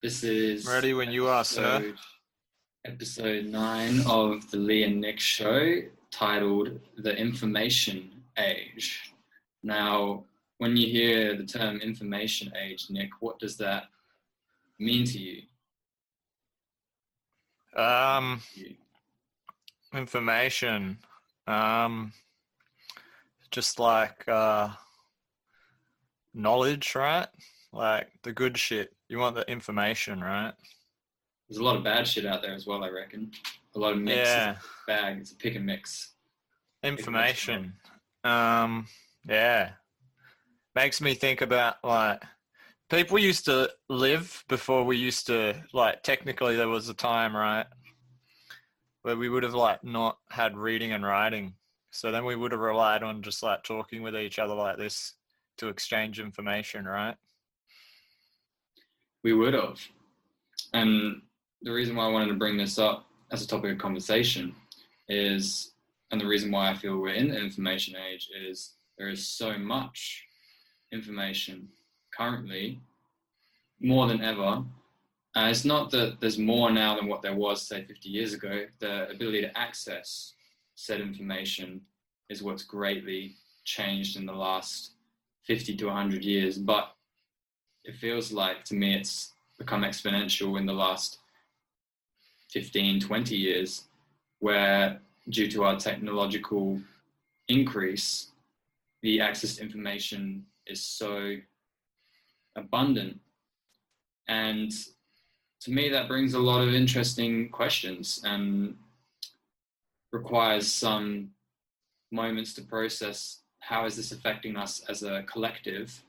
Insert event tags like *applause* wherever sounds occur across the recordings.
This is Ready when you are, sir. episode- nine of the Lee and Nick show, titled "The Information Age." Now, when you hear the term "information age," Nick, what does that mean to you? Um, information. Um, just like uh, knowledge, right? Like the good shit. You want the information, right? There's a lot of bad shit out there as well. I reckon a lot of mix Yeah, bag. It's a pick and mix. information. Um, yeah. Makes me think about like people used to live before we used to like technically there was a time, right? Where we would have like not had reading and writing. So then we would have relied on just like talking with each other like this to exchange information, right? We would have. And the reason why I wanted to bring this up as a topic of conversation is, and the reason why I feel we're in the information age is there is so much information currently, more than ever. And it's not that there's more now than what there was, say, 50 years ago. The ability to access said information is what's greatly changed in the last 50 to 100 years. But it feels like to me it's become exponential in the last 15 20 years where due to our technological increase the access to information is so abundant. And to me that brings a lot of interesting questions and requires some moments to process how is this affecting us as a collective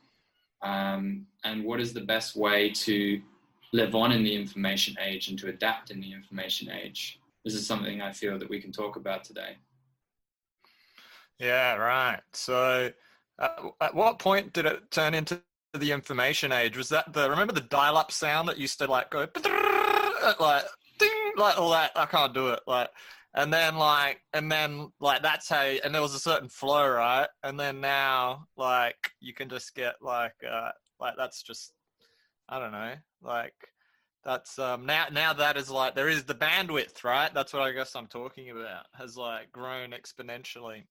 um, and what is the best way to live on in the information age and to adapt in the information age. This is something I feel that we can talk about today. Yeah, right. So, uh, at what point did it turn into the information age? Was that the remember the dial-up sound that used to like go *laughs* like ding, like all that? I can't do it. Like, and then like, and then like that's how, and there was a certain flow, right? And then now, like, you can just get like, uh, like that's just, I don't know, like. That's um now now that is like there is the bandwidth, right? That's what I guess I'm talking about. Has like grown exponentially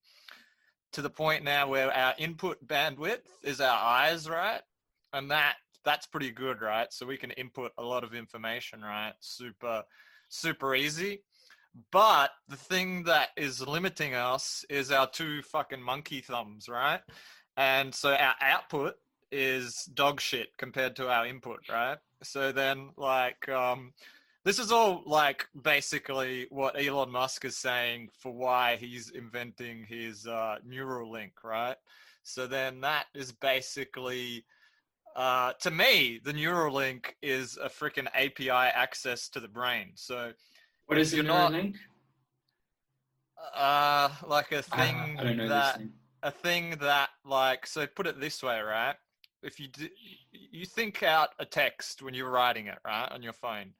to the point now where our input bandwidth is our eyes, right? And that that's pretty good, right? So we can input a lot of information, right? Super super easy. But the thing that is limiting us is our two fucking monkey thumbs, right? And so our output is dog shit compared to our input, right? So then like um this is all like basically what Elon Musk is saying for why he's inventing his uh, Neuralink, right? So then that is basically, uh, to me, the Neuralink is a freaking API access to the brain. So What is You're a not- uh, like a thing I don't know that thing. a thing that like so put it this way right? If you do, you think out a text when you're writing it right on your phone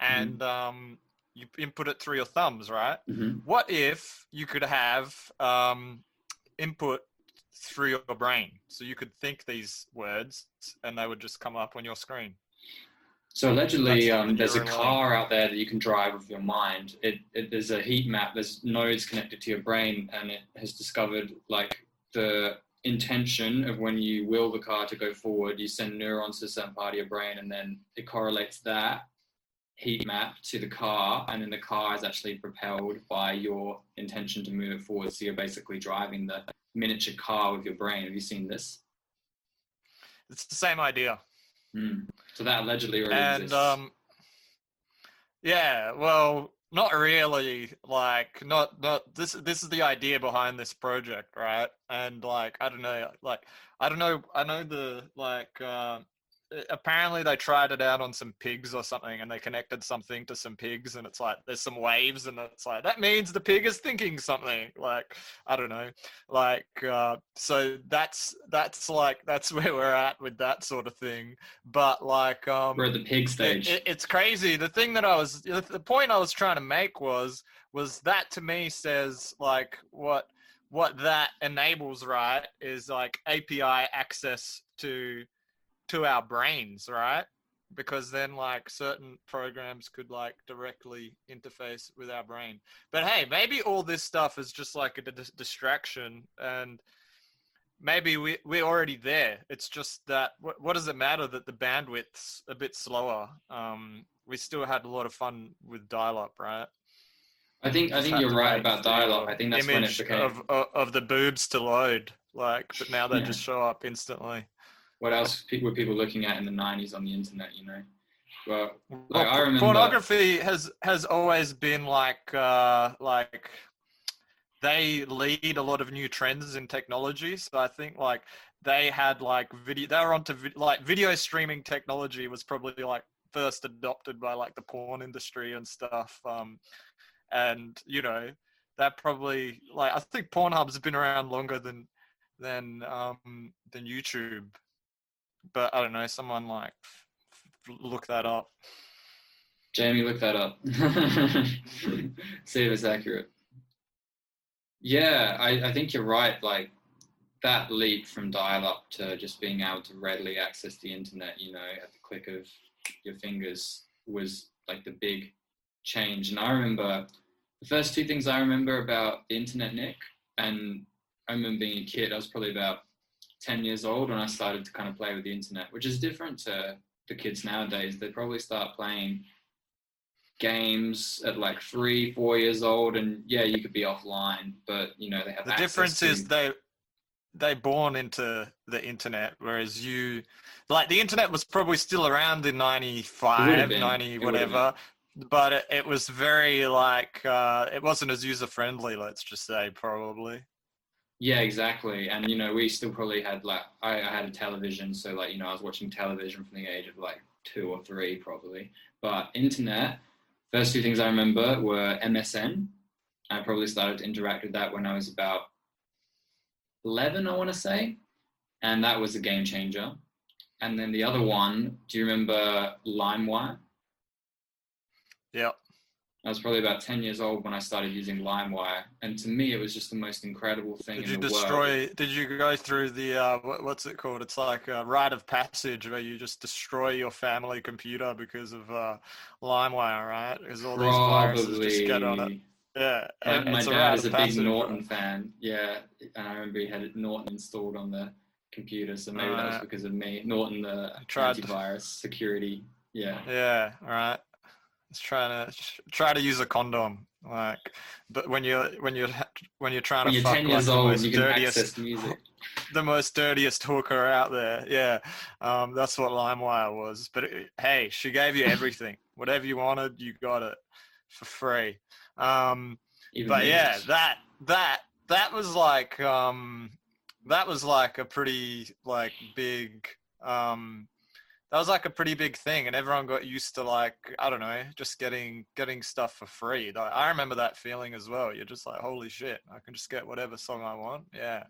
and um you input it through your thumbs right? Mhm. what if you could have um input through your brain? So you could think these words and they would just come up on your screen So allegedly, um, there's a car out there that you can drive with your mind. It, it there's a heat map. There's nodes connected to your brain, and it has discovered like the intention of when you will the car to go forward. You send neurons to a certain part of your brain, and then it correlates that heat map to the car, and then the car is actually propelled by your intention to move it forward. So you're basically driving the miniature car with your brain. Have you seen this? it's the same idea Hmm. So that allegedly already and exists. um yeah well not really like not not this this is the idea behind this project right and like i don't know like i don't know i know the like uh, apparently they tried it out on some pigs or something and they connected something to some pigs and it's like there's some waves and it's like that means the pig is thinking something like i don't know like uh so that's that's like that's *laughs* where we're at with that sort of thing but like um We're at the pig stage. it- it's crazy. The thing that I was, the the point I was trying to make was, was that to me says like what, what that enables, right, is like API access to, to our brains, right? because then like certain programs could like directly interface with our brain. But hey, maybe all this stuff is just like a d- distraction and maybe we we're already there. It's just that what, what does it matter that the bandwidth's a bit slower? Um, we still had a lot of fun with dial-up, right? I think I think you're right about dial-up. I think that's when it became of, of of the boobs to load, like, but now they yeah. just show up instantly what else were people looking at in the 90s on the internet you know? Well, like, I remember pornography has has always been like uh like they lead a lot of new trends in technology. So i think like they had like video they were onto like video streaming technology was probably like first adopted by like the porn industry and stuff um and you know that probably like i think pornhub's been around longer than than um than youtube but I don't know. Someone like look that up. Jamie, look that up. *laughs* See if it's accurate. Yeah, I, I think you're right. Like that leap from dial-up to just being able to readily access the internet, you know, at the click of your fingers, was like the big change. And I remember the first two things I remember about the internet, Nick, and I remember being a kid. I was probably about 10 years old when I started to kind of play with the internet, which is different to the kids nowadays. They probably start playing games at like three, four years old, and yeah, you could be offline, but you know they have. The difference to... is they they born into the internet, whereas you like the internet was probably still around in 95, 90, whatever. But it, it was very like uh, it wasn't as user friendly. Let's just say probably. Yeah, exactly. And you know, we still probably had like I, I, had a television, so like you know, I was watching television from the age of like two or three probably. But internet, first two things I remember were MSN. I probably started to interact with that when I was about eleven, I want to say, and that was a game changer. And then the other one, do you remember LimeWire? Yep. I was probably about 10 years old when I started using LimeWire. And to me, it was just the most incredible thing did you the destroy, world. Did you go through the, uh, what, what's it called? It's like a rite of passage where you just destroy your family computer because of uh, LimeWire, right? Because all these viruses just get on it. Yeah. And my dad is a big Norton fan. Yeah. And I remember he had Norton installed on the computer. So maybe uh, that was because of me. Norton, the antivirus to... security. Yeah. Yeah. All right. It's trying to try to use a condom, like, but when you're when you're when you're trying when to you're fuck 10 years like, old, the most you dirtiest, music. *laughs* the most dirtiest hooker out there. Yeah, um, that's what LimeWire was. But it, hey, she gave you everything, *laughs* whatever you wanted, you got it for free. Um, but yeah, that that that was like um, that was like a pretty like big um, that was like a pretty big thing and everyone got used to like i don't know just getting getting stuff for free. I remember that feeling as well. You're just like holy shit i can just get whatever song i want. Yeah.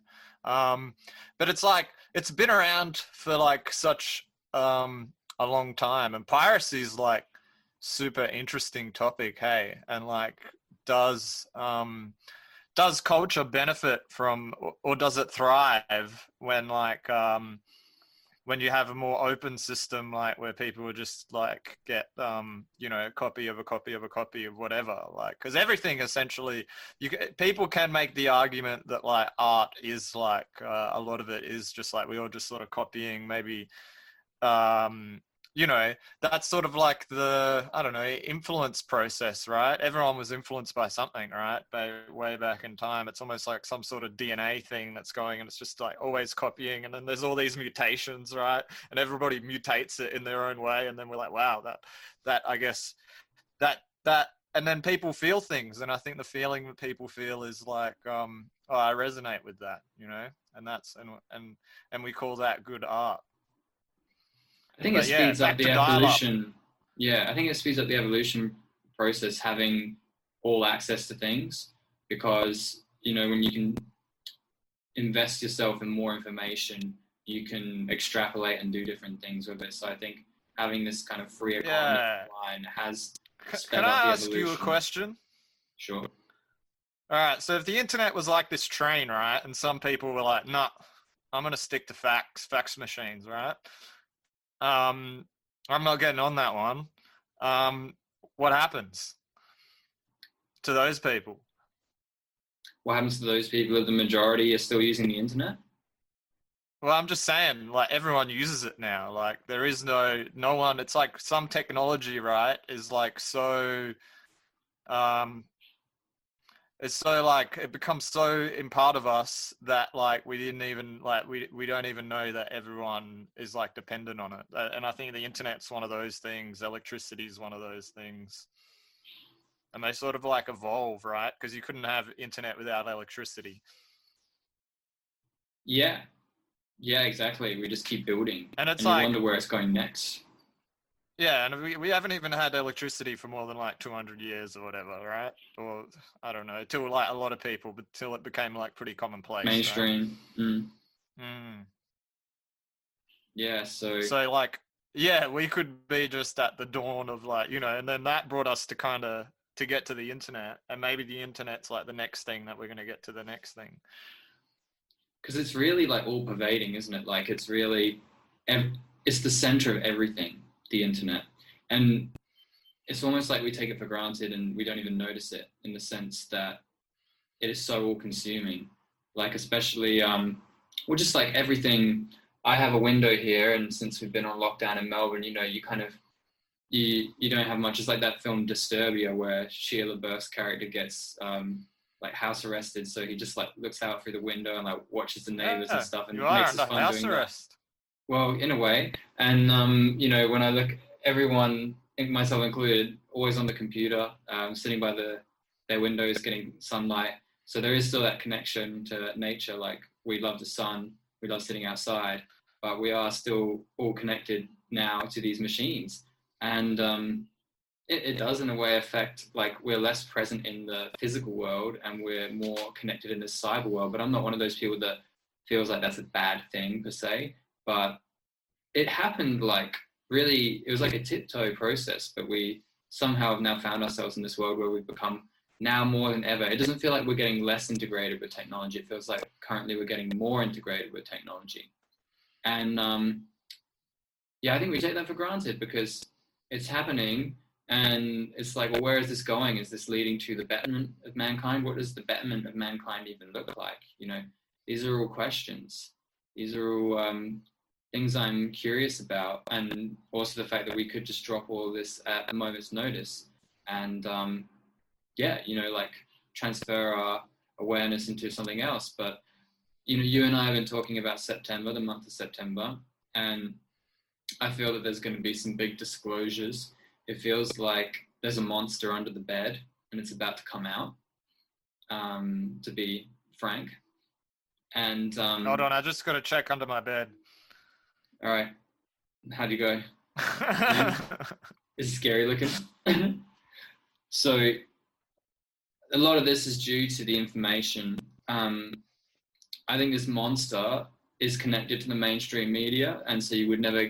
Um, but it's like it's been around for like such um, a long time and piracy is like super interesting topic hey and like does um does culture benefit from or does it thrive when like um when you have a more open system like where people would just like get um you know a copy of a copy of a copy of whatever like because everything essentially you people can make the argument that like art is like uh, a lot of it is just like we all just sort of copying maybe um you know, that's sort of like the, I don't know, influence process, right? Everyone was influenced by something, right? By way back in time. It's almost like some sort of DNA thing that's going and it's just like always copying. And then there's all these mutations, right? And everybody mutates it in their own way. And then we're like, wow, that, that, I guess, that, that, and then people feel things. And I think the feeling that people feel is like, um, oh, I resonate with that, you know? And that's, and, and, and we call that good art I think but it speeds yeah, up the evolution. Up. Yeah, I think it speeds up the evolution process having all access to things because you know when you can invest yourself in more information, you can extrapolate and do different things with it. So I think having this kind of free economy yeah. line has. Can I ask you a question? Sure. All right. So if the internet was like this train, right, and some people were like, "No, nah, I'm going to stick to fax fax machines," right? Um, I'm not getting on that one. Um, what happens to those people? What happens to those people if the majority are still using the internet? Well, I'm just saying, like everyone uses it now. Like there is no no one. It's like some technology, right? Is like so. Um, it's so like it becomes so in part of us that like we didn't even like we we don't even know that everyone is like dependent on it. And I think the internet's one of those things. Electricity is one of those things. And they sort of like evolve, right? Because you couldn't have internet without electricity. Yeah, yeah, exactly. We just keep building, And it's and you like wonder where it's going next. Yeah, and we, we haven't even had electricity for more than like 200 years or whatever, right? Or I don't know, till like a lot of people, but till it became like pretty commonplace. right? Mainstream. Mm. Mm. Yeah. So, So like, yeah, we could be just at the dawn of like, you know, and then that brought us to kind of to get to the internet, and maybe the internet's like the next thing that we're going to get to the next thing. because it's really like all pervading, isn't it? Like it's really, it's the center of everything. The internet, and it's almost like we take it for granted and we don't even notice it in the sense that it is so all-consuming. Like especially, um, well, just like everything. I have a window here, and since we've been on lockdown in Melbourne, you know, you kind of you you don't have much. It's like that film Disturbia, where Shia LaBeouf's character gets um, like house arrested, so he just like looks out through the window and like watches the neighbors Yeah, and stuff, and you makes his fun house doing that. arrest. Well, in a way, and um, you know, when I look, everyone, myself included, always on the computer, um, sitting by the their windows, getting sunlight. So there is still that connection to nature. Like we love the sun, we love sitting outside, but we are still all connected now to these machines, and um, it, it does in a way affect like we're less present in the physical world and we're more connected in the cyber world. But I'm not one of those people that feels like that's a bad thing per se but it happened like really it was like a tiptoe process but we somehow have now found ourselves in this world where we've become now more than ever. It doesn't feel like we're getting less integrated with technology. It feels like currently we're getting more integrated with technology. And um, yeah i think we take that for granted because it's happening and it's like well where is this going? Is this leading to the betterment of mankind? What does the betterment of mankind even look like? You know these are all questions. These are all um, things I'm curious about, and also the fact that we could just drop all this at a moment's notice, and um, yeah, you know, like transfer our awareness into something else. But you know, you and I have been talking about September, the month of September, and I feel that there's going to be some big disclosures. It feels like there's a monster under the bed, and it's about to come out. Um, to be frank, and um, Hold on, I just got to check under my bed. All right. How'd you go? *laughs* it's scary looking? *laughs* so, a lot of this is due to the information. Um, I think this monster is connected to the mainstream media, and so you would never,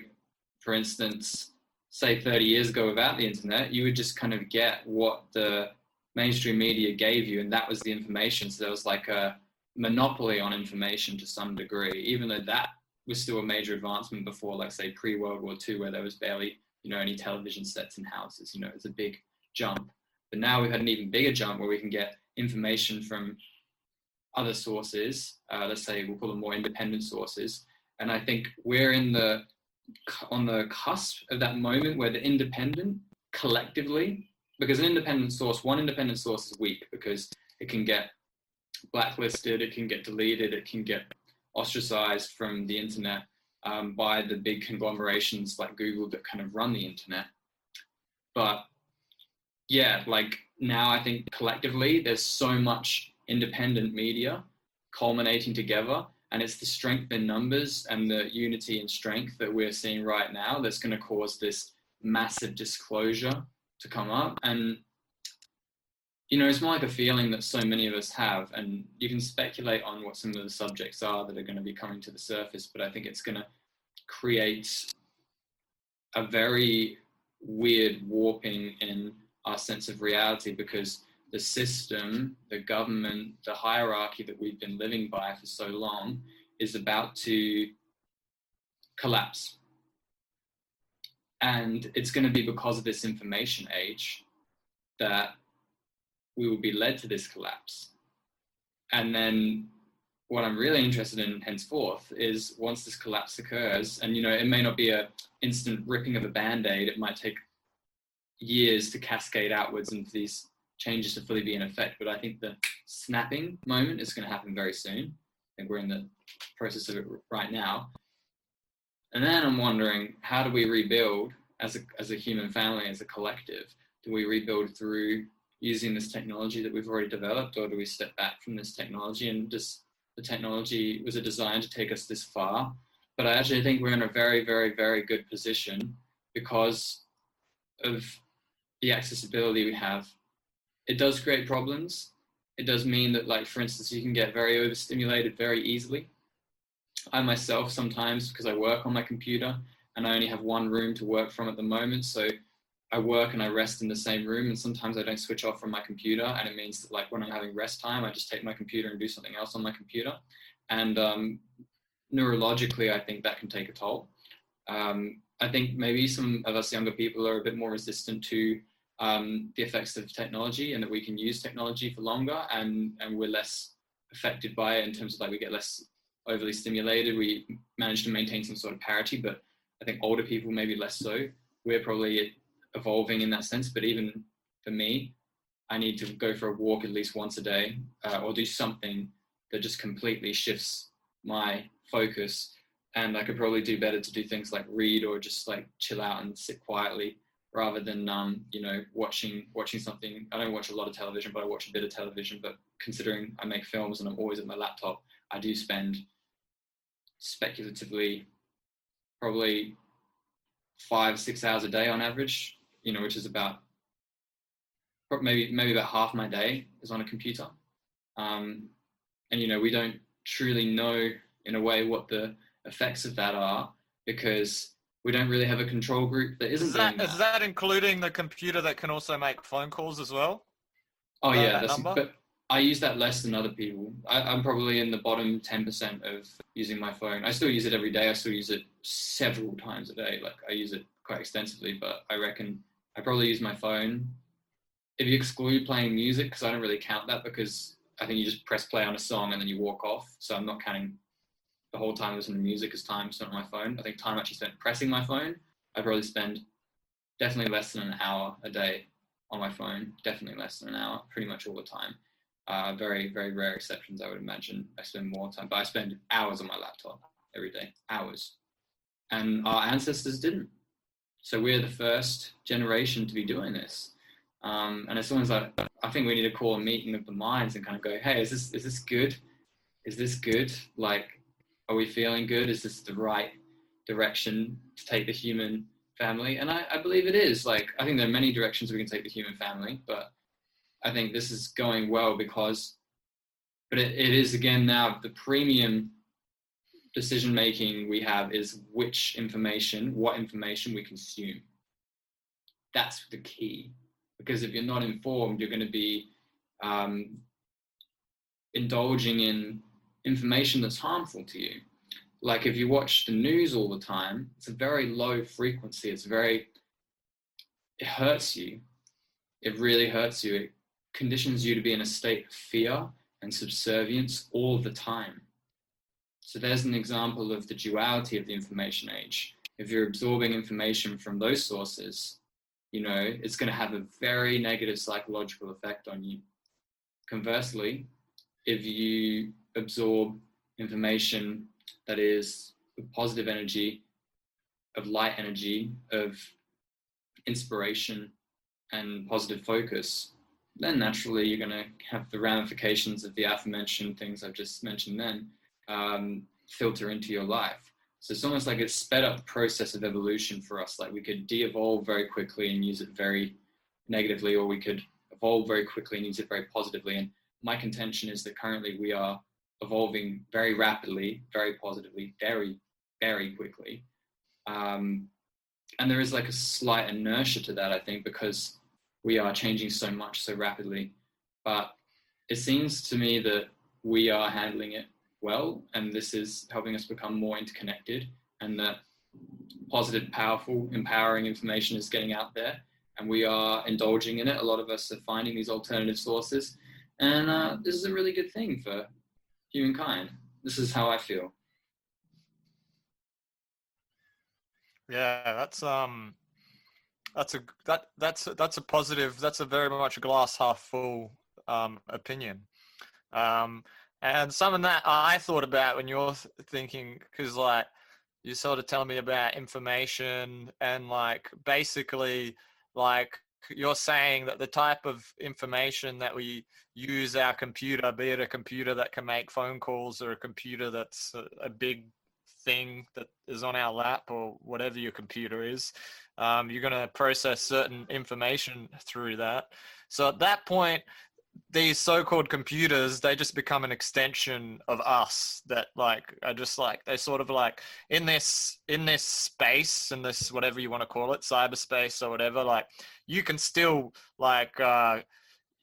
for instance, say 30 years ago without the internet, you would just kind of get what the mainstream media gave you, and that was the information. So there was like a monopoly on information to some degree, even though that was still a major advancement before, like say pre World War II, where there was barely you know any television sets in houses. You know, it's a big jump. But now we've had an even bigger jump where we can get information from other sources. Uh, let's say we'll call them more independent sources. And I think we're in the on the cusp of that moment where the independent collectively, because an independent source, one independent source is weak because it can get blacklisted, it can get deleted, it can get ostracized from the internet um, by the big conglomerations like Google that kind of run the internet. But yeah, like now I think collectively there's so much independent media culminating together, and it's the strength in numbers and the unity and strength that we're seeing right now that's going to cause this massive disclosure to come up. And you know, it's more like a feeling that so many of us have, and you can speculate on what some of the subjects are that are going to be coming to the surface, but I think it's going to create a very weird warping in our sense of reality because the system, the government, the hierarchy that we've been living by for so long is about to collapse. And it's going to be because of this information age that we will be led to this collapse. And then what I'm really interested in henceforth is once this collapse occurs, and you know, it may not be a instant ripping of a band-aid, it might take years to cascade outwards and for these changes to fully be in effect. But I think the snapping moment is going to happen very soon. I think we're in the process of it right now. And then I'm wondering, how do we rebuild as a, as a human family, as a collective? Do we rebuild through using this technology that we've already developed, or do we step back from this technology and just the technology was a designed to take us this far? But I actually think we're in a very, very, very good position because of the accessibility we have. It does create problems. It does mean that, like, for instance, you can get very overstimulated very easily. I myself sometimes, because I work on my computer and I only have one room to work from at the moment, so I work and I rest in the same room, and sometimes I don't switch off from my computer, and it means that like when I'm having rest time, I just take my computer and do something else on my computer, and um, neurologically, I think that can take a toll. Um, I think maybe some of us younger people are a bit more resistant to um, the effects of technology, and that we can use technology for longer, and and we're less affected by it in terms of like we get less overly stimulated. We manage to maintain some sort of parity, but I think older people maybe less so. We're probably evolving in that sense. But even for me, I need to go for a walk at least once a day uh, or do something that just completely shifts my focus. And I could probably do better to do things like read or just like chill out and sit quietly rather than um, you know watching watching something. I don't watch a lot of television, but I watch a bit of television. But considering I make films and I'm always at my laptop, I do spend speculatively probably five six hours a day on average you know, which is about maybe maybe about half my day is on a computer. Um, and you know, we don't truly know in a way what the effects of that are because we don't really have a control group that isn't is that, that. Is that including the computer that can also make phone calls as well? Oh yeah, that but I use that less than other people. I, am probably in the bottom 10% of using my phone. I still use it every day. I still use it several times a day. Like I use it quite extensively, but I reckon I probably use my phone. If you exclude playing music, because I don't really count that because I think you just press play on a song and then you walk off. So I'm not counting the whole time listening to music as time spent on my phone. I think time actually spent pressing my phone, I probably spend definitely less than an hour a day on my phone. Definitely less than an hour, pretty much all the time. Uh, very, very rare exceptions, I would imagine. I spend more time, but I spend hours on my laptop every day, hours. And our ancestors didn't. So we're the first generation to be doing this. Um, and it's almost like I think we need to call a meeting of the minds and kind of go, hey, is this is this good? Is this good? Like, are we feeling good? Is this the right direction to take the human family? And I, I believe it is. Like, I think there are many directions we can take the human family, but I think this is going well because, but it, it is again now the premium decision making we have is which information, what information we consume. That's the key. Because if you're not informed, you're going to be um, indulging in information that's harmful to you. Like if you watch the news all the time, it's a very low frequency. It's very, it hurts you. It really hurts you. It conditions you to be in a state of fear and subservience all the time. So there's an example of the duality of the information age. If you're absorbing information from those sources, you know, it's going to have a very negative psychological effect on you. Conversely, if you absorb information that is positive energy, of light energy, of inspiration and positive focus, then naturally you're going to have the ramifications of the aforementioned things I've just mentioned then um, filter into your life. So it's almost like a sped up process of evolution for us. Like we could de-evolve very quickly and use it very negatively, or we could evolve very quickly and use it very positively. And my contention is that currently we are evolving very rapidly, very positively, very, very quickly. Um, and there is like a slight inertia to that, I think, because we are changing so much so rapidly. But it seems to me that we are handling it well, and this is helping us become more interconnected, and that positive, powerful, empowering information is getting out there, and we are indulging in it. A lot of us are finding these alternative sources, and uh, this is a really good thing for humankind. This is how I feel. Yeah, that's um, that's a that that's that's a positive. That's a very much a glass half full um opinion. Um, and something that I thought about when you're thinking, because like you sort of telling me about information and like basically like you're saying that the type of information that we use our computer, be it a computer that can make phone calls or a computer that's a, a big thing that is on our lap or whatever your computer is, um, you're going to process certain information through that. So at that point, these so-called computers they just become an extension of us that like are just like they sort of like in this in this space in this whatever you want to call it cyberspace or whatever like you can still like uh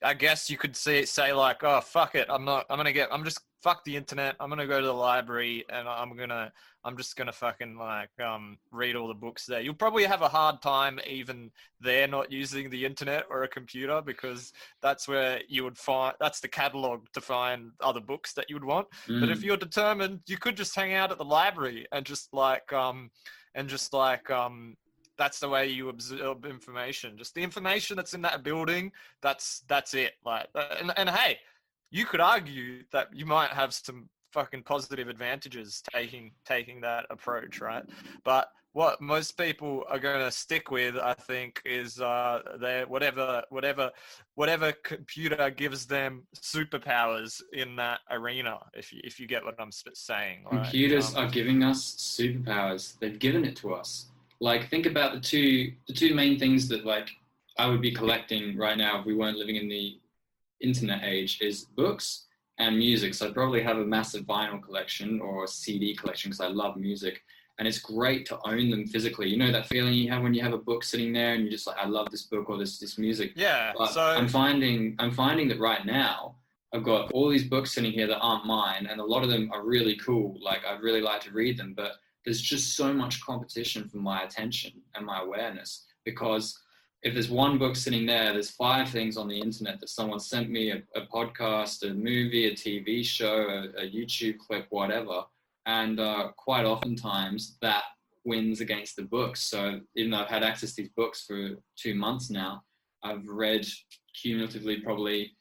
i guess you could see say like oh fuck it i'm not i'm gonna get i'm just fuck the internet i'm gonna go to the library and i'm gonna I'm just gonna fucking like um, read all the books there. You'll probably have a hard time even there not using the internet or a computer because that's where you would find that's the catalog to find other books that you would want. Mm. But if mm. you're determined, you could just hang out at the library and just like um and just like um that's the way you absorb information. Just the information that's in that building. That's that's it. Like and and hey, you could argue that you might have some fucking positive advantages taking taking that approach, right? But what most people are going to stick with, I think, is uh, their whatever whatever whatever computer gives them superpowers in that arena. If you, if you get what I'm saying, computers um, are giving us superpowers. They've given it to us. Like think about the two the two main things that like I would be collecting right now if we weren't living in the internet age is books and music. So I'd probably have a massive vinyl collection or CD collection because I love music. And it's great to own them physically. You know that feeling you have when you have a book sitting there and you're just like, I love this book or this this music. Yeah. But so I'm finding I'm finding that right now I've got all these books sitting here that aren't mine, and a lot of them are really cool. Like I'd really like to read them, but there's just so much competition for my attention and my awareness because if there's one book sitting there, there's five things on the internet that someone sent me a, a podcast, a movie, a TV show, a, a YouTube clip, whatever. And uh, quite oftentimes that wins against the books. So even though I've had access to these books for two months now, I've read cumulatively probably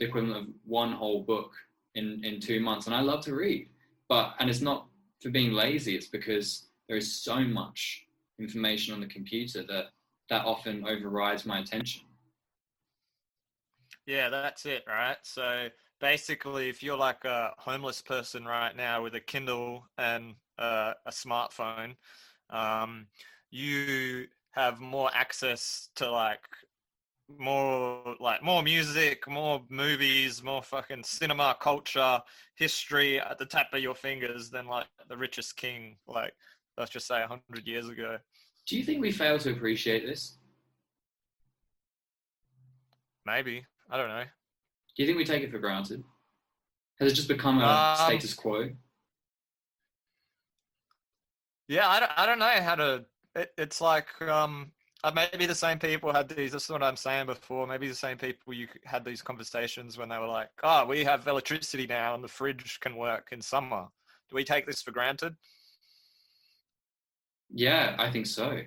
the equivalent of one whole book in, in two months. And I love to read. But and it's not for being lazy, it's because there is so much information on the computer that that often overrides my attention. Yeah, that's it, right? So basically, if you're like a homeless person right now with a Kindle and uh, a smartphone, um, you have more access to like more like more music, more movies, more fucking cinema culture, history at the tap of your fingers than like the richest king, like let's just say hundred years ago. Do you think we fail to appreciate this? Maybe. I don't know. Do you think we take it for granted? Has it just become a um, status quo? Yeah, I don't, I don't know how to. It, it's like um, uh, maybe the same people had these. This is what I'm saying before. Maybe the same people you had these conversations when they were like, "Oh, we have electricity now, and the fridge can work in summer." Do we take this for granted? Yeah, I think so.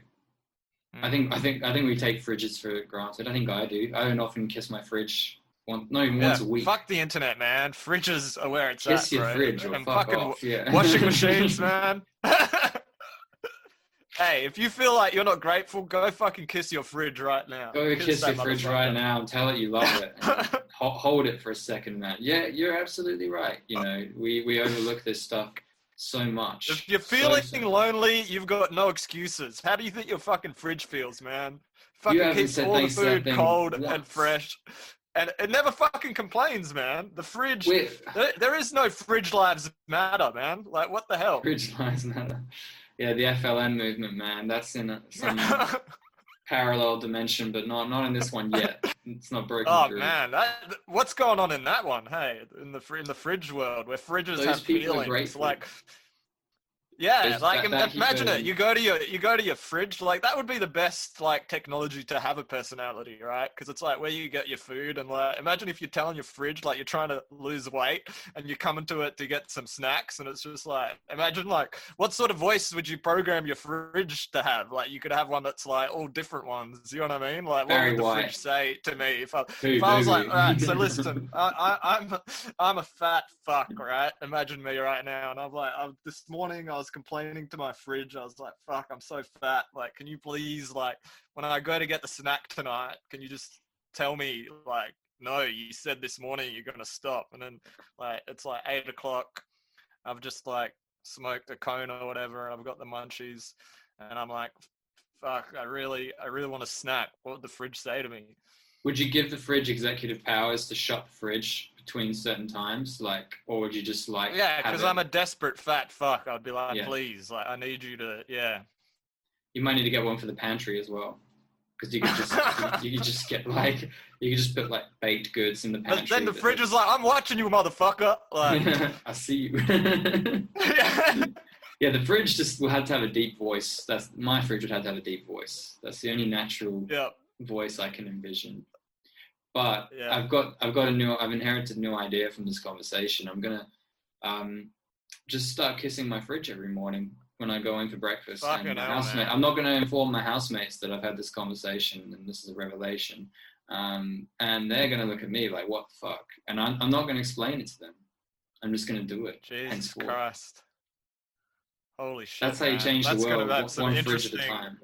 Mm. I think I hmm. think I think we take fridges for granted. I think I do. I don't often kiss my fridge one, not even yeah, once a week. Fuck the internet, man. Fridges are where it's kiss at. your fridge or and fuck fucking off. Yeah. washing *laughs* machines, man. *laughs* hey, if you feel like you're not grateful, go fucking kiss your fridge right now. Go kiss, kiss your fridge right now and tell it you love it. *laughs* hold it for a second, man. Yeah, you're absolutely right. You know, we we overlook this stuff so much. If you're feeling so, so lonely, you've got no excuses. How do you think your fucking fridge feels, man? Fucking keeps all the food cold once. and fresh. And it never fucking complains, man. The fridge, there, there is no fridge lives matter, man. Like, what the hell? Fridge lives matter. Yeah, the FLN movement, man. That's in a, some *laughs* parallel dimension, but not not in this one yet. It's not broken. Oh through. man, that, what's going on in that one? Hey, in the in the fridge world, where fridges Those have feelings, like Yeah, There's like that- im- that imagine it. You go to your you go to your fridge. Like that would be the best like technology to have a personality, right? Because it's like where you get your food and like imagine if you're telling your fridge like you're trying to lose weight and you come into it to get some snacks and it's just like imagine like what sort of voice would you program your fridge to have? Like you could have one that's like all different ones. You know what I mean? Like what Very would the white. fridge say to me if I Who, if I was like, all right, so *laughs* listen, I, I, I'm I'm a fat fuck, right? Imagine me right now, and I'm like, I'm, this morning I was complaining to my fridge. I was like, fuck, I'm so fat. Like, can you please, like, when I go to get the snack tonight, can you just tell me, like, no, you said this morning you're gonna stop, and then like it's like eight o'clock. I've just like smoked a cone or whatever, and I've got the munchies, and I'm like, fuck, I really, I really want a snack. What would the fridge say to me? Would you give the fridge executive powers to shut the fridge between certain times, like, or would you just like? Yeah, because I'm a desperate fat fuck. I'd be like, Yeah. please, like, I need you to, yeah. You might need to get one for the pantry as well, because you could just you could just get like you could just put like baked goods in the But pantry. then the fridge is like, I'm watching you, motherfucker. Like, *laughs* I see you. yeah. *laughs* yeah, the fridge just will have to have a deep voice. That's my fridge would have to have a deep voice. That's the only natural yeah. voice I can envision. But Yeah. I've got I've got a new I've inherited a new idea from this conversation. I'm gonna um, just start kissing my fridge every morning when I go in for breakfast. Fucking and my hell, housemate, man. I'm not gonna inform my housemates that I've had this conversation and this is a revelation. Um, and they're gonna look at me like, "What the fuck?" And I'm, I'm not gonna explain it to them. I'm just gonna do it. Jesus henceforth. Christ. Holy shit. That's how you change the That's gonna world, one- fridge at a time.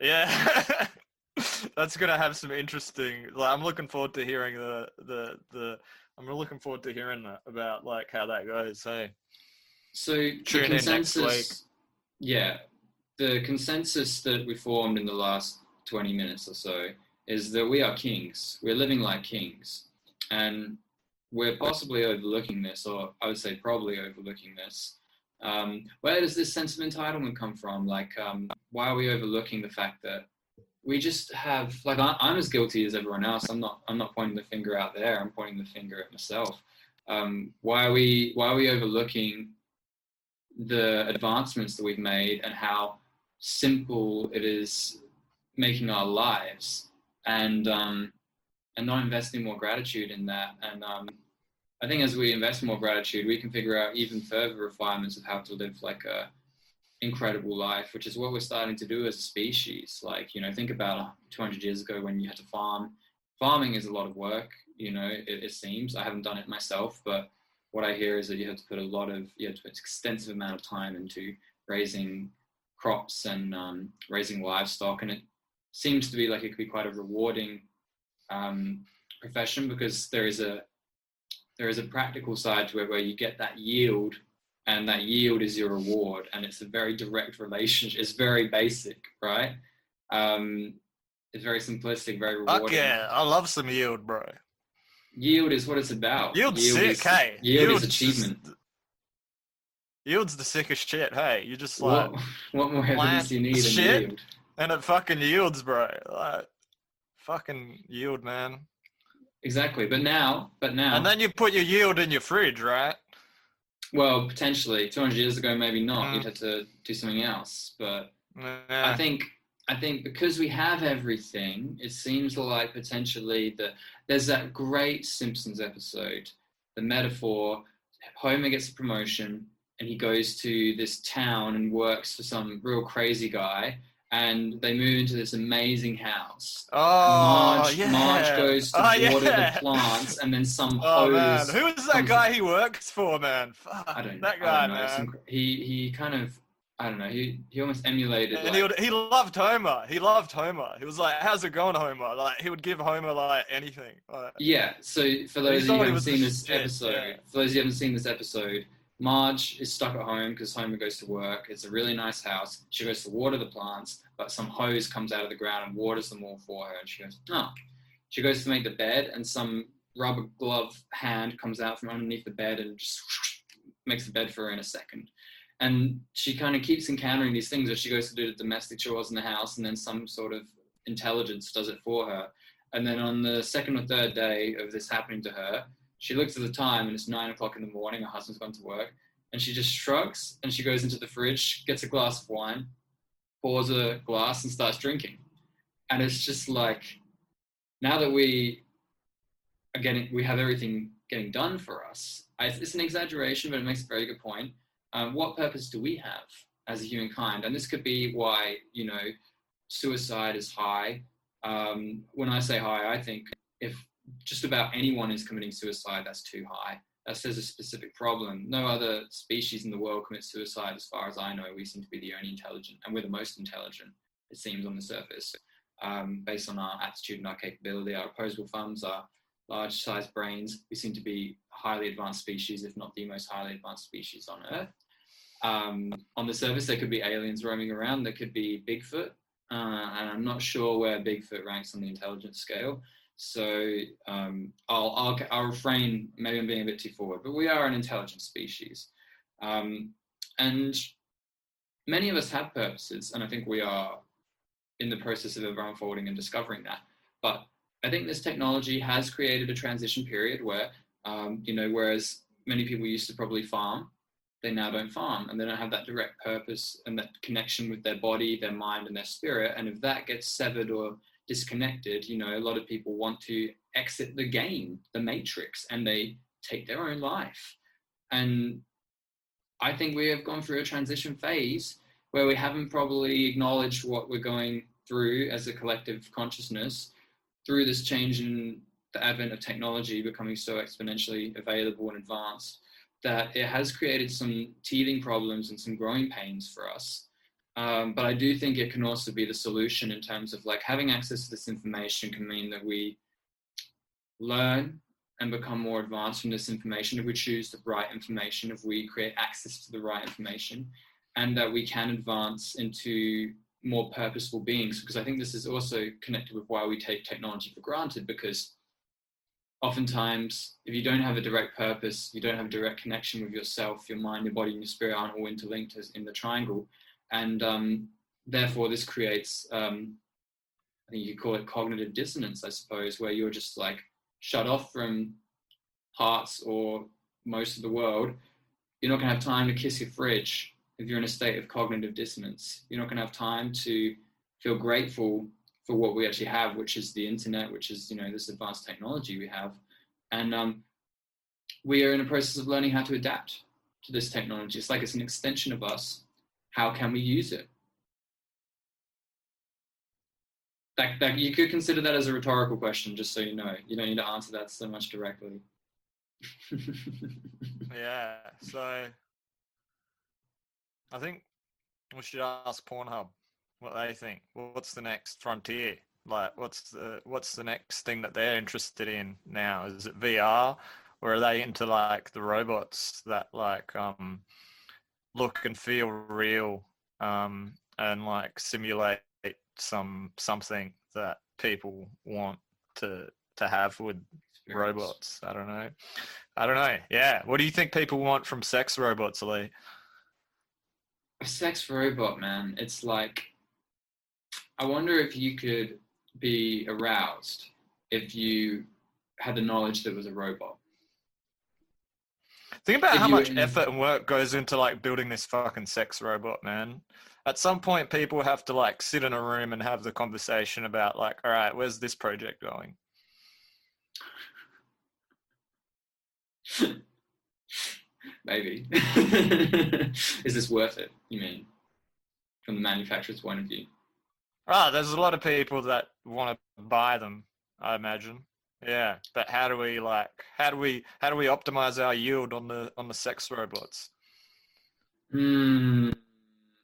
Yeah. *laughs* *laughs* That's gonna have some interesting. Like, I'm looking forward to hearing the the the. I'm looking forward to hearing that about like how that goes. Hey. So the Tune in next consensus, yeah, the consensus that we formed in the last 20 minutes or so is that we are kings. We're living like kings, and we're possibly overlooking this, or I would say probably overlooking this. Um, where does this sense of entitlement come from? Like, um, why are we overlooking the fact that we just have like I, I'm as guilty as everyone else. I'm not. I'm not pointing the finger out there. I'm pointing the finger at myself. Um, why are we? Why are we overlooking the advancements that we've made and how simple it is making our lives and um, and not investing more gratitude in that and um, I think as we invest more gratitude we can figure out even further refinements of how to live like a incredible life which is what we're starting to do as a species. Like you know think about 200 years ago when you had to farm. Farming is a lot of work you know it, it seems. I haven't done it myself but what I hear is that you have to put a lot of, you have to put an extensive amount of time into raising crops and um, raising livestock, and it seems to be like it could be quite a rewarding um, profession because there is a there is a practical side to it where you get that yield, and that yield is your reward, and it's a very direct relationship. It's very basic, right? Um, it's very simplistic, very rewarding. Fuck yeah, I love some yield, bro. Yield is what it's about. Yield's yield sick, is, hey. Yield Yield's is achievement. just- Yield's the sickest shit, hey. You just like, what, *laughs* what more evidence you need than shit. yield? and it fucking yields, bro. Like, fucking yield, man. Exactly. But now, but now, And then you put your yield in your fridge, right? Well, potentially 200 years ago, maybe not. Mm. You'd have to do something else. But Yeah. I think, I think because we have everything, it seems like potentially that there's that great Simpsons episode, the metaphor. Homer gets a promotion and he goes to this town and works for some real crazy guy. And they move into this amazing house. oh, Marge, yeah. Marge goes to Oh, water yeah. the plants, and then some *laughs* Oh man, hose. who is that guy he works for, man? Fuck, I don't. that I guy, know. man. Some, he he kind of I don't know. He he almost emulated. And like- he would, he loved Homer. He loved Homer. He was like, "How's it going, Homer?" Like he would give Homer like anything. Like, yeah. So for those of you who haven't seen this shit, episode, yeah. for those of you who haven't seen this episode, Marge is stuck at home because Homer goes to work. It's a really nice house. She goes to water the plants, but some hose comes out of the ground and waters them all for her. And she goes, oh. She goes to make the bed, and some rubber glove hand comes out from underneath the bed and just *sniffs* makes the bed for her in a second. And she kind of keeps encountering these things as she goes to do the domestic chores in the house, and then some sort of intelligence does it for her. And then on the second or third day of this happening to her, she looks at the time and it's nine o'clock in the morning. Her husband's gone to work, and she just shrugs and she goes into the fridge, gets a glass of wine, pours a glass, and starts drinking. And it's just like now that we are getting, we have everything getting done for us. I, it's an exaggeration, but it makes a very good point. Um, what purpose do we have as a humankind? And this could be why you know suicide is high. Um, when I say high, I think if just about anyone is committing suicide, that's too high. That says a specific problem. No other species in the world commits suicide, as far as I know. We seem to be the only intelligent, and we're the most intelligent, it seems, on the surface, um, based on our attitude and our capability. Our opposable thumbs, our large sized brains. We seem to be highly advanced species, if not the most highly advanced species on Earth. Um, on the surface, there could be aliens roaming around. There could be Bigfoot, uh, and I'm not sure where Bigfoot ranks on the intelligence scale. So um, I'll, I'll, I'll refrain. Maybe I'm being a bit too forward, but we are an intelligent species, um, and many of us have purposes, and I think we are in the process of ever unfolding and discovering that. But I think this technology has created a transition period where, um, you know, whereas many people used to probably farm, they now don't farm and they don't have that direct purpose and that connection with their body, their mind, and their spirit. And if that gets severed or disconnected, you know, a lot of people want to exit the game, the matrix, and they take their own life. And I think we have gone through a transition phase where we haven't probably acknowledged what we're going through as a collective consciousness through this change in the advent of technology becoming so exponentially available and advanced that it has created some teething problems and some growing pains for us. Um, but I do think it can also be the solution in terms of like having access to this information can mean that we learn and become more advanced from this information if we choose the right information, if we create access to the right information, and that we can advance into more purposeful beings. Because I think this is also connected with why we take technology for granted, because oftentimes if you don't have a direct purpose, you don't have a direct connection with yourself, your mind, your body, and your spirit aren't all interlinked as in the triangle and um, therefore this creates um, I think you could call it cognitive dissonance, I suppose, where you're just like shut off from parts or most of the world. You're not going to have time to kiss your fridge if you're in a state of cognitive dissonance. You're not going to have time to feel grateful for what we actually have, which is the internet, which is you know this advanced technology we have, and um, we are in a process of learning how to adapt to this technology. It's like it's an extension of us, how can we use it? That, that you could consider that as a rhetorical question, just so you know. You don't need to answer that so much directly. *laughs* yeah, so I think we should ask Pornhub what they think. What's the next frontier? Like, what's the what's the next thing that they're interested in now? Is it VR, or are they into like the robots that like um look and feel real um, and like simulate some something that people want to to have with Experience. robots. I don't know. I don't know. Yeah. What do you think people want from sex robots, Lee? A sex robot, man. It's like I wonder if you could be aroused if you had the knowledge that it was a robot. Think about if how much effort and work goes into like building this fucking sex robot, man. At some point, people have to like sit in a room and have the conversation about like, all right, where's this project going? *laughs* Maybe. *laughs* Is this worth it? You mean, from the manufacturer's point of view? Ah, there's a lot of people that want to buy them. I imagine. Yeah, but how do we like how do we how do we optimize our yield on the on the sex robots? Hmm.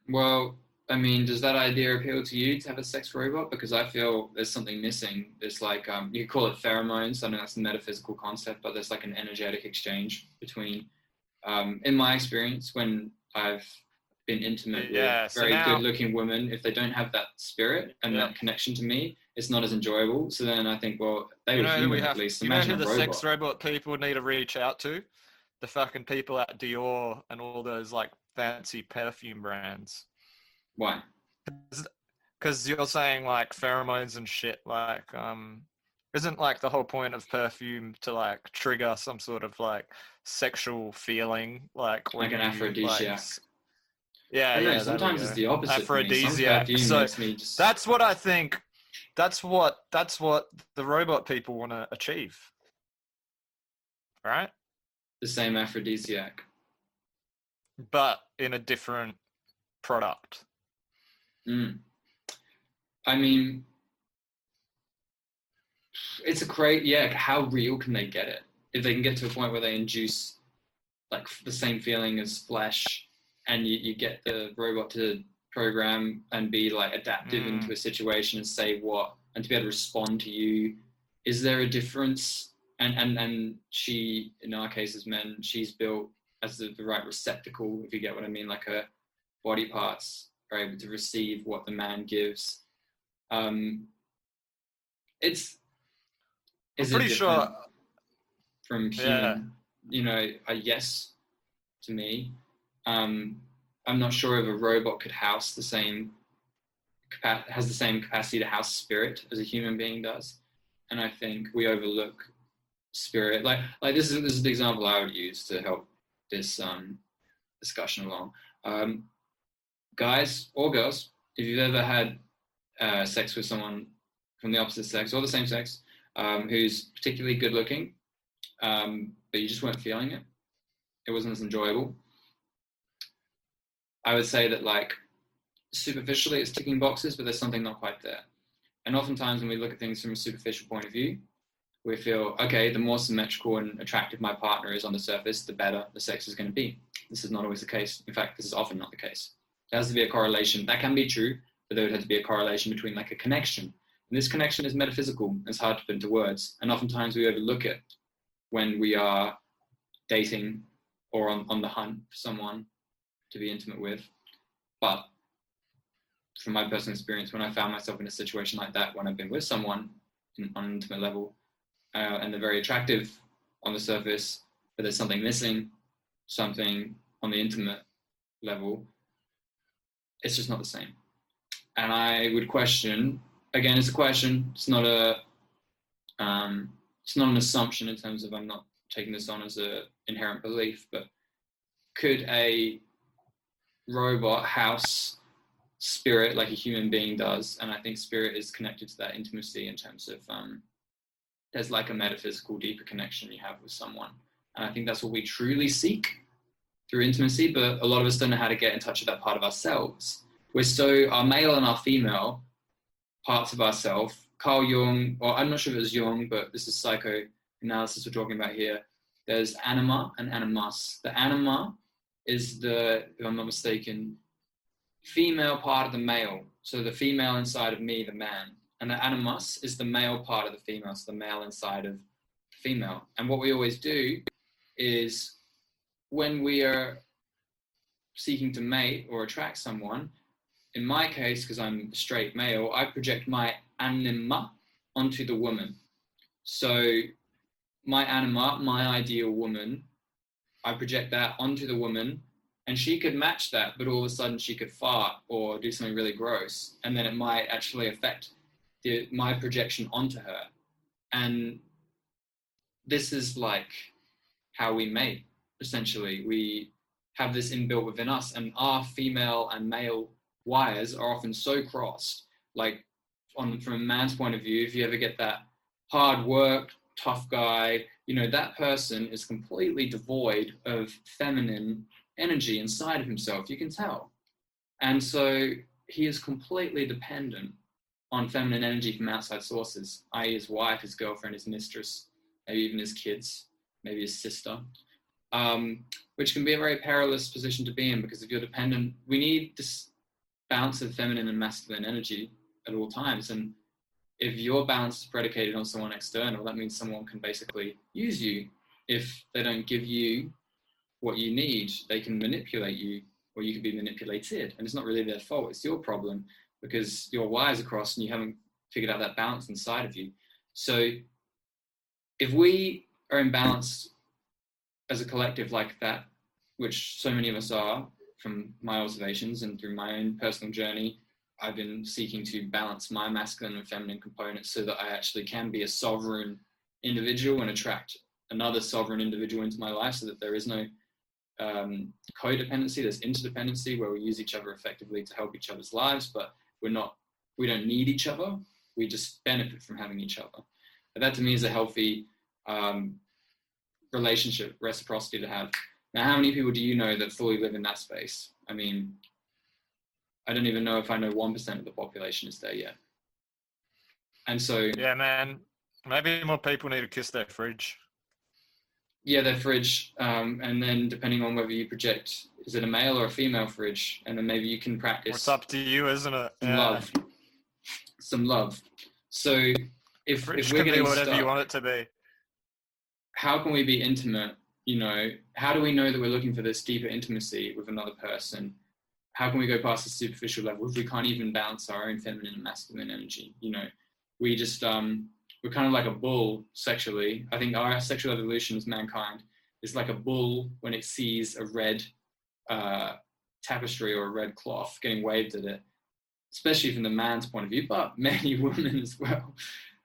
Well, I mean, does that idea appeal to you to have a sex robot? Because I feel there's something missing. There's like um, you call it pheromones. I know that's a metaphysical concept, but there's like an energetic exchange between. Um, in my experience, when I've been intimate yeah, with so very now, good-looking women, if they don't have that spirit and yeah. that connection to me, it's not as enjoyable. So then I think, well, they you were human have, at least. Imagine you know who the sex robot people need to reach out to? The fucking people at Dior and all those like fancy perfume brands. Why? Because you're saying like pheromones and shit. Like, um, Isn't like the whole point of perfume to like trigger some sort of like sexual feeling, like Like an aphrodisiac. s- yeah, I don't know, yeah. sometimes it's the opposite. for me. Some Aphrodisiac. So makes me just That's what I think. That's what that's what the robot people want to achieve, right? the same aphrodisiac. But in a different product. Mm. I mean, it's a great, yeah. How real can they get it? If they can get to a point where they induce like the same feeling as flesh, and you, you get the robot to program and be like adaptive Mm. into a situation and say what, and to be able to respond to you. Is there a difference? And and and she, in our case as men, she's built as the, the right receptacle, if you get what I mean, like her body parts are able to receive what the man gives. Um, it's I'm is it pretty sure from human, Yeah. you know, a yes to me. Um, I'm not sure if a robot could house the same has the same capacity to house spirit as a human being does, and I think we overlook spirit. Like like this is this is the example I would use to help this um, discussion along. Um, guys or girls, if you've ever had uh, sex with someone from the opposite sex or the same sex um, who's particularly good looking, um, but you just weren't feeling it, it wasn't as enjoyable. I would say that like superficially it's ticking boxes, but there's something not quite there. And oftentimes when we look at things from a superficial point of view, we feel okay. The more symmetrical and attractive my partner is on the surface, the better the sex is going to be. This is not always the case. In fact, this is often not the case. There has to be a correlation. That can be true, but there would have to be a correlation between like a connection. And this connection is metaphysical. It's hard to put into words. And oftentimes we overlook it when we are dating or on, on the hunt for someone to be intimate with. But from my personal experience, when I found myself in a situation like that, when I've been with someone in, on an intimate level, uh, and they're very attractive on the surface, but there's something missing, something on the intimate level, it's just not the same. And I would question, again, it's a question, it's not a, um, it's not an assumption in terms of I'm not taking this on as a inherent belief, but could a robot house spirit like a human being does? And I think spirit is connected to that intimacy in terms of um, there's like a metaphysical, deeper connection you have with someone. And I think that's what we truly seek through intimacy, but a lot of us don't know how to get in touch with that part of ourselves. We're so, our male and our female parts of ourselves, Carl Jung, or I'm not sure if it was Jung, but this is psychoanalysis we're talking about here. There's anima and animus. The anima is the, if I'm not mistaken, female part of the male. So the female inside of me, the man. And the animus is the male part of the female, so the male inside of female. And what we always do is when we are seeking to mate or attract someone, in my case, because I'm a straight male, I project my anima onto the woman. So my anima, my ideal woman, I project that onto the woman, and she could match that, but all of a sudden she could fart or do something really gross, and then it might actually affect the, my projection onto her. And this is like how we mate, essentially. We have this inbuilt within us, and our female and male wires are often so crossed. Like, on from a man's point of view, if you ever get that hard work, tough guy, you know, that person is completely devoid of feminine energy inside of himself. You can tell. And so he is completely dependent on feminine energy from outside sources, i.e., his wife, his girlfriend, his mistress, maybe even his kids, maybe his sister, um, which can be a very perilous position to be in because if you're dependent, we need this balance of feminine and masculine energy at all times. And if your balance is predicated on someone external, that means someone can basically use you. If they don't give you what you need, they can manipulate you, or you can be manipulated. And it's not really their fault, it's your problem because your wires are crossed and you haven't figured out that balance inside of you. So if we are imbalanced as a collective like that, which so many of us are from my observations and through my own personal journey I've been seeking to balance my masculine and feminine components so that I actually can be a sovereign individual and attract another sovereign individual into my life so that there is no um, codependency, there's interdependency where we use each other effectively to help each other's lives, but we're not, we don't need each other. We just benefit from having each other. That to me is a healthy um, relationship, reciprocity to have. Now, how many people do you know that fully live in that space? I mean, I don't even know if I know 1% of the population is there yet. And so. Yeah, man. Maybe more people need to kiss their fridge. Yeah, their fridge. Um, and then depending on whether you project, is it a male or a female fridge? And then maybe you can practice. It's up to you, isn't it? Some yeah. love. Some love. So if, fridge if we're can getting be whatever stuck, you want it to be. how can we be intimate? You know, how do we know that we're looking for this deeper intimacy with another person? How can we go past the superficial level if we can't even balance our own feminine and masculine energy? You know, we just um, we're kind of like a bull sexually. I think our sexual evolution as mankind is like a bull when it sees a red uh, tapestry or a red cloth getting waved at it, especially from the man's point of view, but *laughs* many women as well.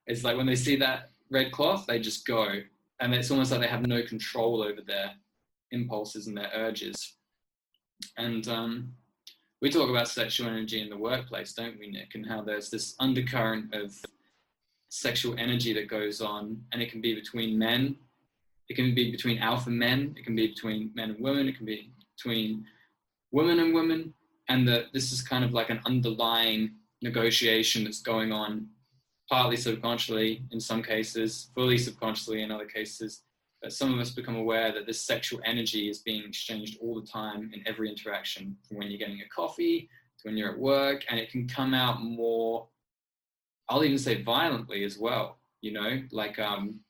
It's like when they see that red cloth, they just go. And it's almost like they have no control over their impulses and their urges. And um, we talk about sexual energy in the workplace, don't we, Nick? And how there's this undercurrent of sexual energy that goes on, and it can be between men, it can be between alpha men, it can be between men and women, it can be between women and women, and that this is kind of like an underlying negotiation that's going on, partly subconsciously in some cases, fully subconsciously in other cases. But some of us become aware that this sexual energy is being exchanged all the time in every interaction, from when you're getting a coffee to when you're at work, and it can come out more I'll even say violently as well. You know, like um,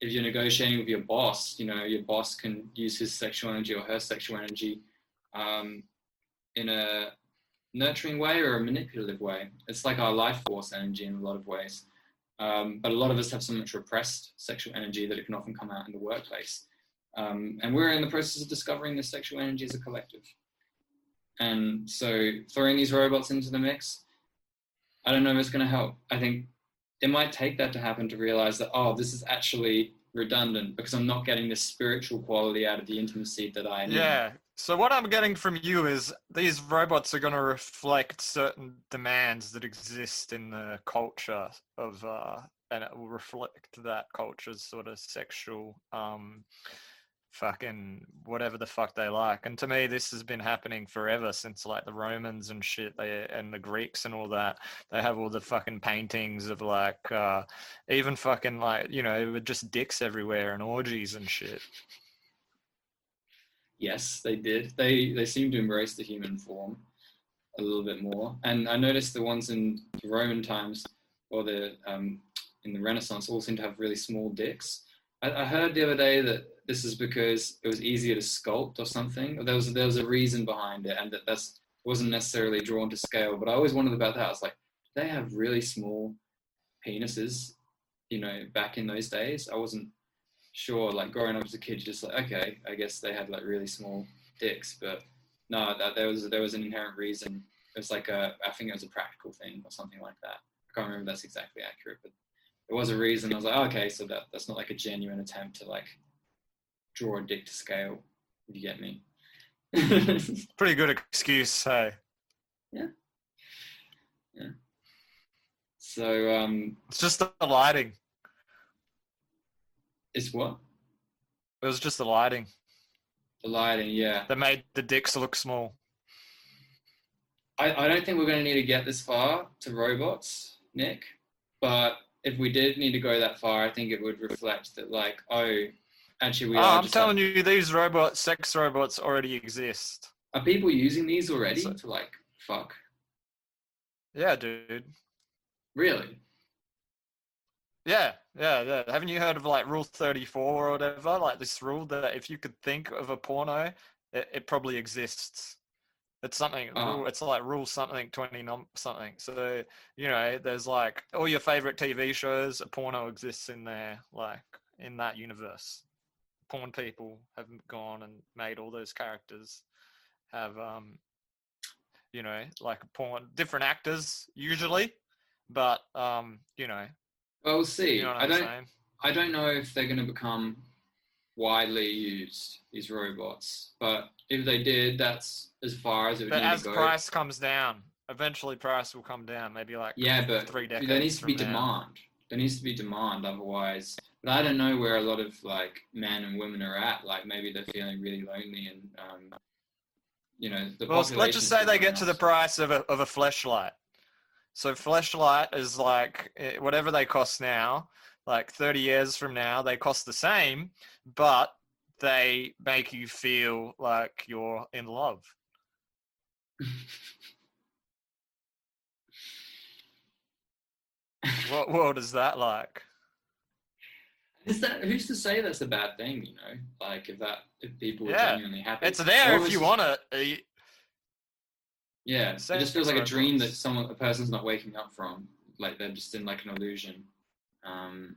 if you're negotiating with your boss, you know, your boss can use his sexual energy or her sexual energy um, in a nurturing way or a manipulative way. It's like our life force energy in a lot of ways. Um, but a lot of us have so much repressed sexual energy that it can often come out in the workplace. Um, and we're in the process of discovering this sexual energy as a collective. And so throwing these robots into the mix, I don't know if it's going to help. I think it might take that to happen to realize that, oh, this is actually redundant because I'm not getting this spiritual quality out of the intimacy that I need. Yeah. So what I'm getting from you is these robots are going to reflect certain demands that exist in the culture of, uh, and it will reflect that culture's sort of sexual um, fucking whatever the fuck they like. And to me, this has been happening forever since like the Romans and shit, they and the Greeks and all that. They have all the fucking paintings of like, uh, even fucking like you know, with just dicks everywhere and orgies and shit. Yes, they did. They they seem to embrace the human form a little bit more. And I noticed the ones in the Roman times or the um, in the Renaissance all seem to have really small dicks. I, I heard the other day that this is because it was easier to sculpt or something. There was there was a reason behind it, and that that's wasn't necessarily drawn to scale. But I always wondered about that. I was like, they have really small penises, you know, back in those days. I wasn't sure. Like growing up as a kid, just like okay, I guess they had like really small dicks, but no, that there was there was an inherent reason. It was like a I think it was a practical thing or something like that. I can't remember that's exactly accurate, but it was a reason. I was like, oh, okay, so that that's not like a genuine attempt to like draw a dick to scale, if you get me. *laughs* Pretty good excuse, hey. Yeah. Yeah. So um it's just the lighting. It's what? It was just the lighting. The lighting, yeah. That made the dicks look small. I, I don't think we're going to need to get this far to robots, Nick. But if we did need to go that far, I think it would reflect that, like, oh, Actually, we oh. I'm telling like, you, these robots, sex robots, already exist. Are people using these already so, to like fuck? Yeah, dude. Really? Yeah, yeah, yeah. Haven't you heard of like Rule 34 or whatever? Like this rule that if you could think of a porno, it, it probably exists. It's something. Uh-huh. It's like rule something twenty something. So you know, there's like all your favorite TV shows. A porno exists in there, like in that universe porn people have gone and made all those characters have um you know, like porn, different actors usually, but um, you know, Well, we'll see. you know I don't. saying. I don't know if they're going to become widely used these robots, but if they did, that's as far as it would But as price comes down, eventually price will come down. Maybe like yeah, but three decades. there needs to be now. demand. There needs to be demand, otherwise. But I don't know where a lot of like men and women are at. Like maybe they're feeling really lonely and um, you know the Well, let's just say they get to the price of a of a fleshlight. So fleshlight is like eh, whatever they cost now. Like thirty years from now, they cost the same, but they make you feel like you're in love. *laughs* What world is that like? Is that who's to say that's a bad thing? You know, like if that if people are Yeah, genuinely happy, It's there if you want it. Eh, Yeah, it just feels like a dream that someone a person's not waking up from. Like they're just in like an illusion. Um,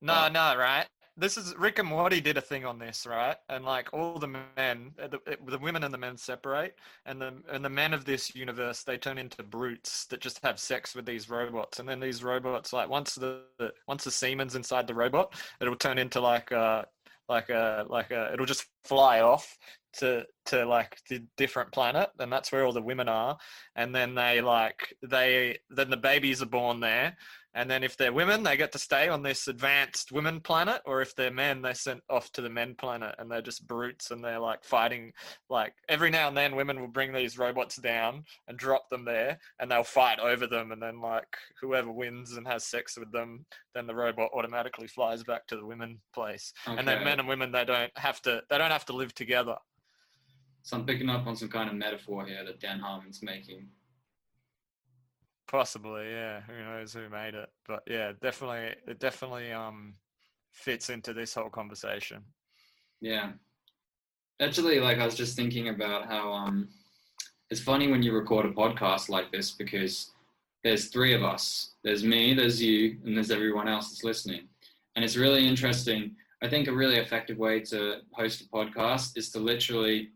No, Oh. no, right? This is Rick and Morty did a thing on this, right? And like all the men, uh, the, uh, the women and the men separate, and the and the men of this universe they turn into brutes that just have sex with these robots, and then these robots, like once the the- once the semen's inside the robot, it'll turn into like a like a like a it'll just fly off to to like the different planet, and that's where all the women are, and then they like they then the babies are born there, and then if they're women, they get to stay on this advanced women planet, or if they're men, they're sent off to the men planet, and they're just brutes, and they're like fighting. Like every now and then, women will bring these robots down and drop them there, and they'll fight over them, and then like whoever wins and has sex with them, then the robot automatically flies back to the women place. And then men and women, they don't have to. They don't have to live together. So I'm picking up on some kind of metaphor here that Dan Harmon's making. Possibly, yeah. Who knows who made it? But yeah, definitely, it definitely um fits into this whole conversation. Yeah. Actually, like I was just thinking about how um, it's funny when you record a podcast like this because there's three of us. There's me, there's you, and there's everyone else that's listening. And it's really interesting. I think a really effective way to host a podcast is to literally,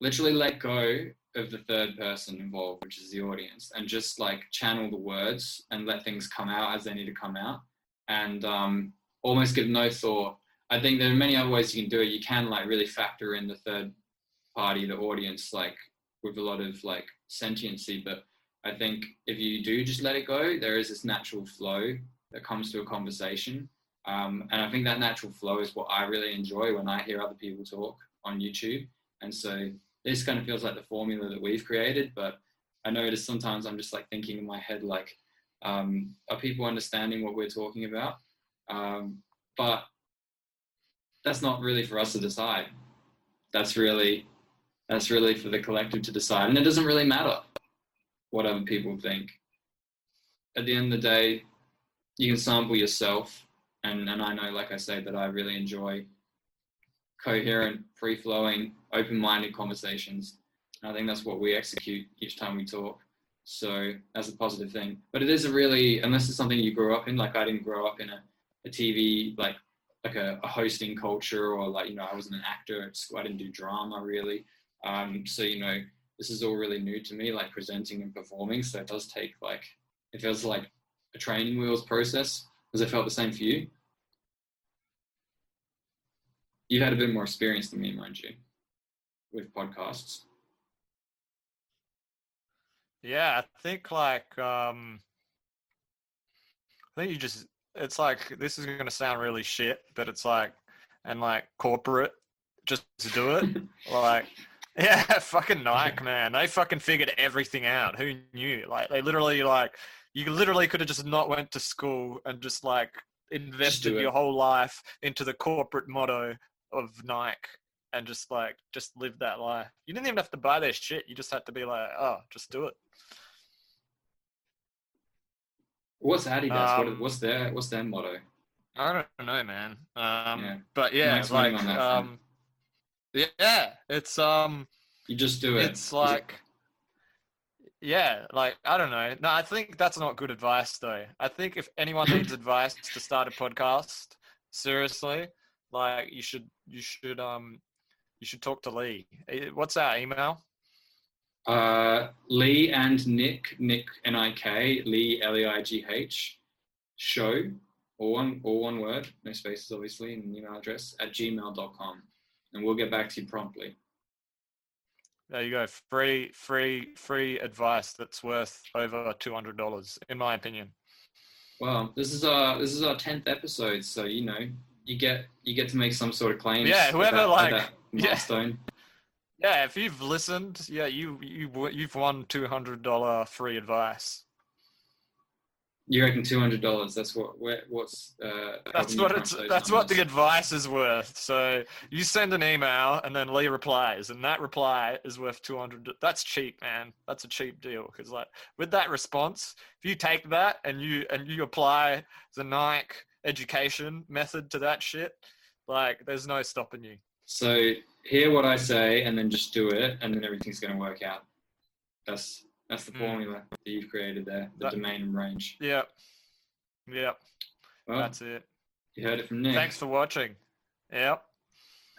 literally let go of the third person involved, which is the audience, and just like channel the words and let things come out as they need to come out, and um, almost give no thought I think there are many other ways you can do it. You can like really factor in the third party, the audience, like with a lot of like sentiency. But I think if you do just let it go, there is this natural flow that comes to a conversation. Um, and I think that natural flow is what I really enjoy when I hear other people talk on YouTube. And so this kind of feels like the formula that we've created. But I notice sometimes I'm just like thinking in my head, like, um, are people understanding what we're talking about? Um, but that's not really for us to decide. That's really that's really for the collective to decide, and it doesn't really matter what other people think. At the end of the day, you can sample yourself, and and I know, like I say, that I really enjoy coherent, free-flowing, open-minded conversations. And I think that's what we execute each time we talk. So that's a positive thing. But it is a really, unless it's something you grew up in, like I didn't grow up in a, a TV like like a, a, hosting culture or like you know I wasn't an actor. I didn't do drama really. Um, so you know this is all really new to me, like presenting and performing. So it does take like it feels like a training wheels process. Has it felt the same for you? You've had a bit more experience than me, mind you, with podcasts. Yeah, I think like um I think you just it's like this is gonna sound really shit, but it's like and like corporate just do it. *laughs* like yeah, *laughs* fucking Nike, man. They fucking figured everything out. Who knew? Like they literally like you literally could have just not went to school and just like invested it. your whole life into the corporate motto of Nike and just like just live that life. You didn't even have to buy their shit. You just had to be like, oh, just do it. What's Adidas? Um, what, what's their what's their motto? I don't know, man. Um, Yeah. but yeah, Nice like, um, yeah, it's um, You just do it. it's like, yeah, like I don't know. No, I think that's not good advice though. I think if anyone needs *laughs* advice to start a podcast, seriously, like you should, you should, um, you should talk to Lee. Eh, What's our email? Uh, Lee and Nick, Nick N I K, Lee L E I G H, show, all one, all one word, no spaces obviously, and email address at gmail.com. And we'll get back to you promptly. There you go. Free, free, free advice that's worth over two hundred dollars, in my opinion. Well, this is our this is our tenth episode, so you know you get you get to make some sort of claims. Yeah, whoever, that- like- that yeah. milestone. Yeah, if you've listened, yeah, you you you've won two hundred dollar free advice. You reckon two hundred dollars? That's what where, what's uh, That's what it's. That's what the advice is worth. So you send an email and then Lee replies, and that reply is worth two hundred. That's cheap, man. That's a cheap deal because like with that response, if you take that and you and you apply the Nike education method to that shit, like there's no stopping you. So hear what I say and then just do it, and then everything's going to work out. That's that's the Mm. formula that you've created there, the That- domain and range. Yep. Yep. Well, That's it. you heard it from Nick. Thanks for watching. Yep.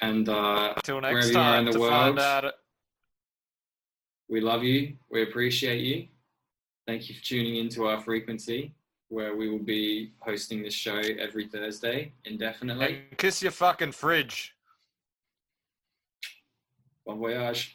And uh, Wherever next are in time the world. we love you. We appreciate you. Thank you for tuning into our frequency, where we will be hosting this show every Thursday indefinitely. And kiss your fucking fridge. Bon voyage.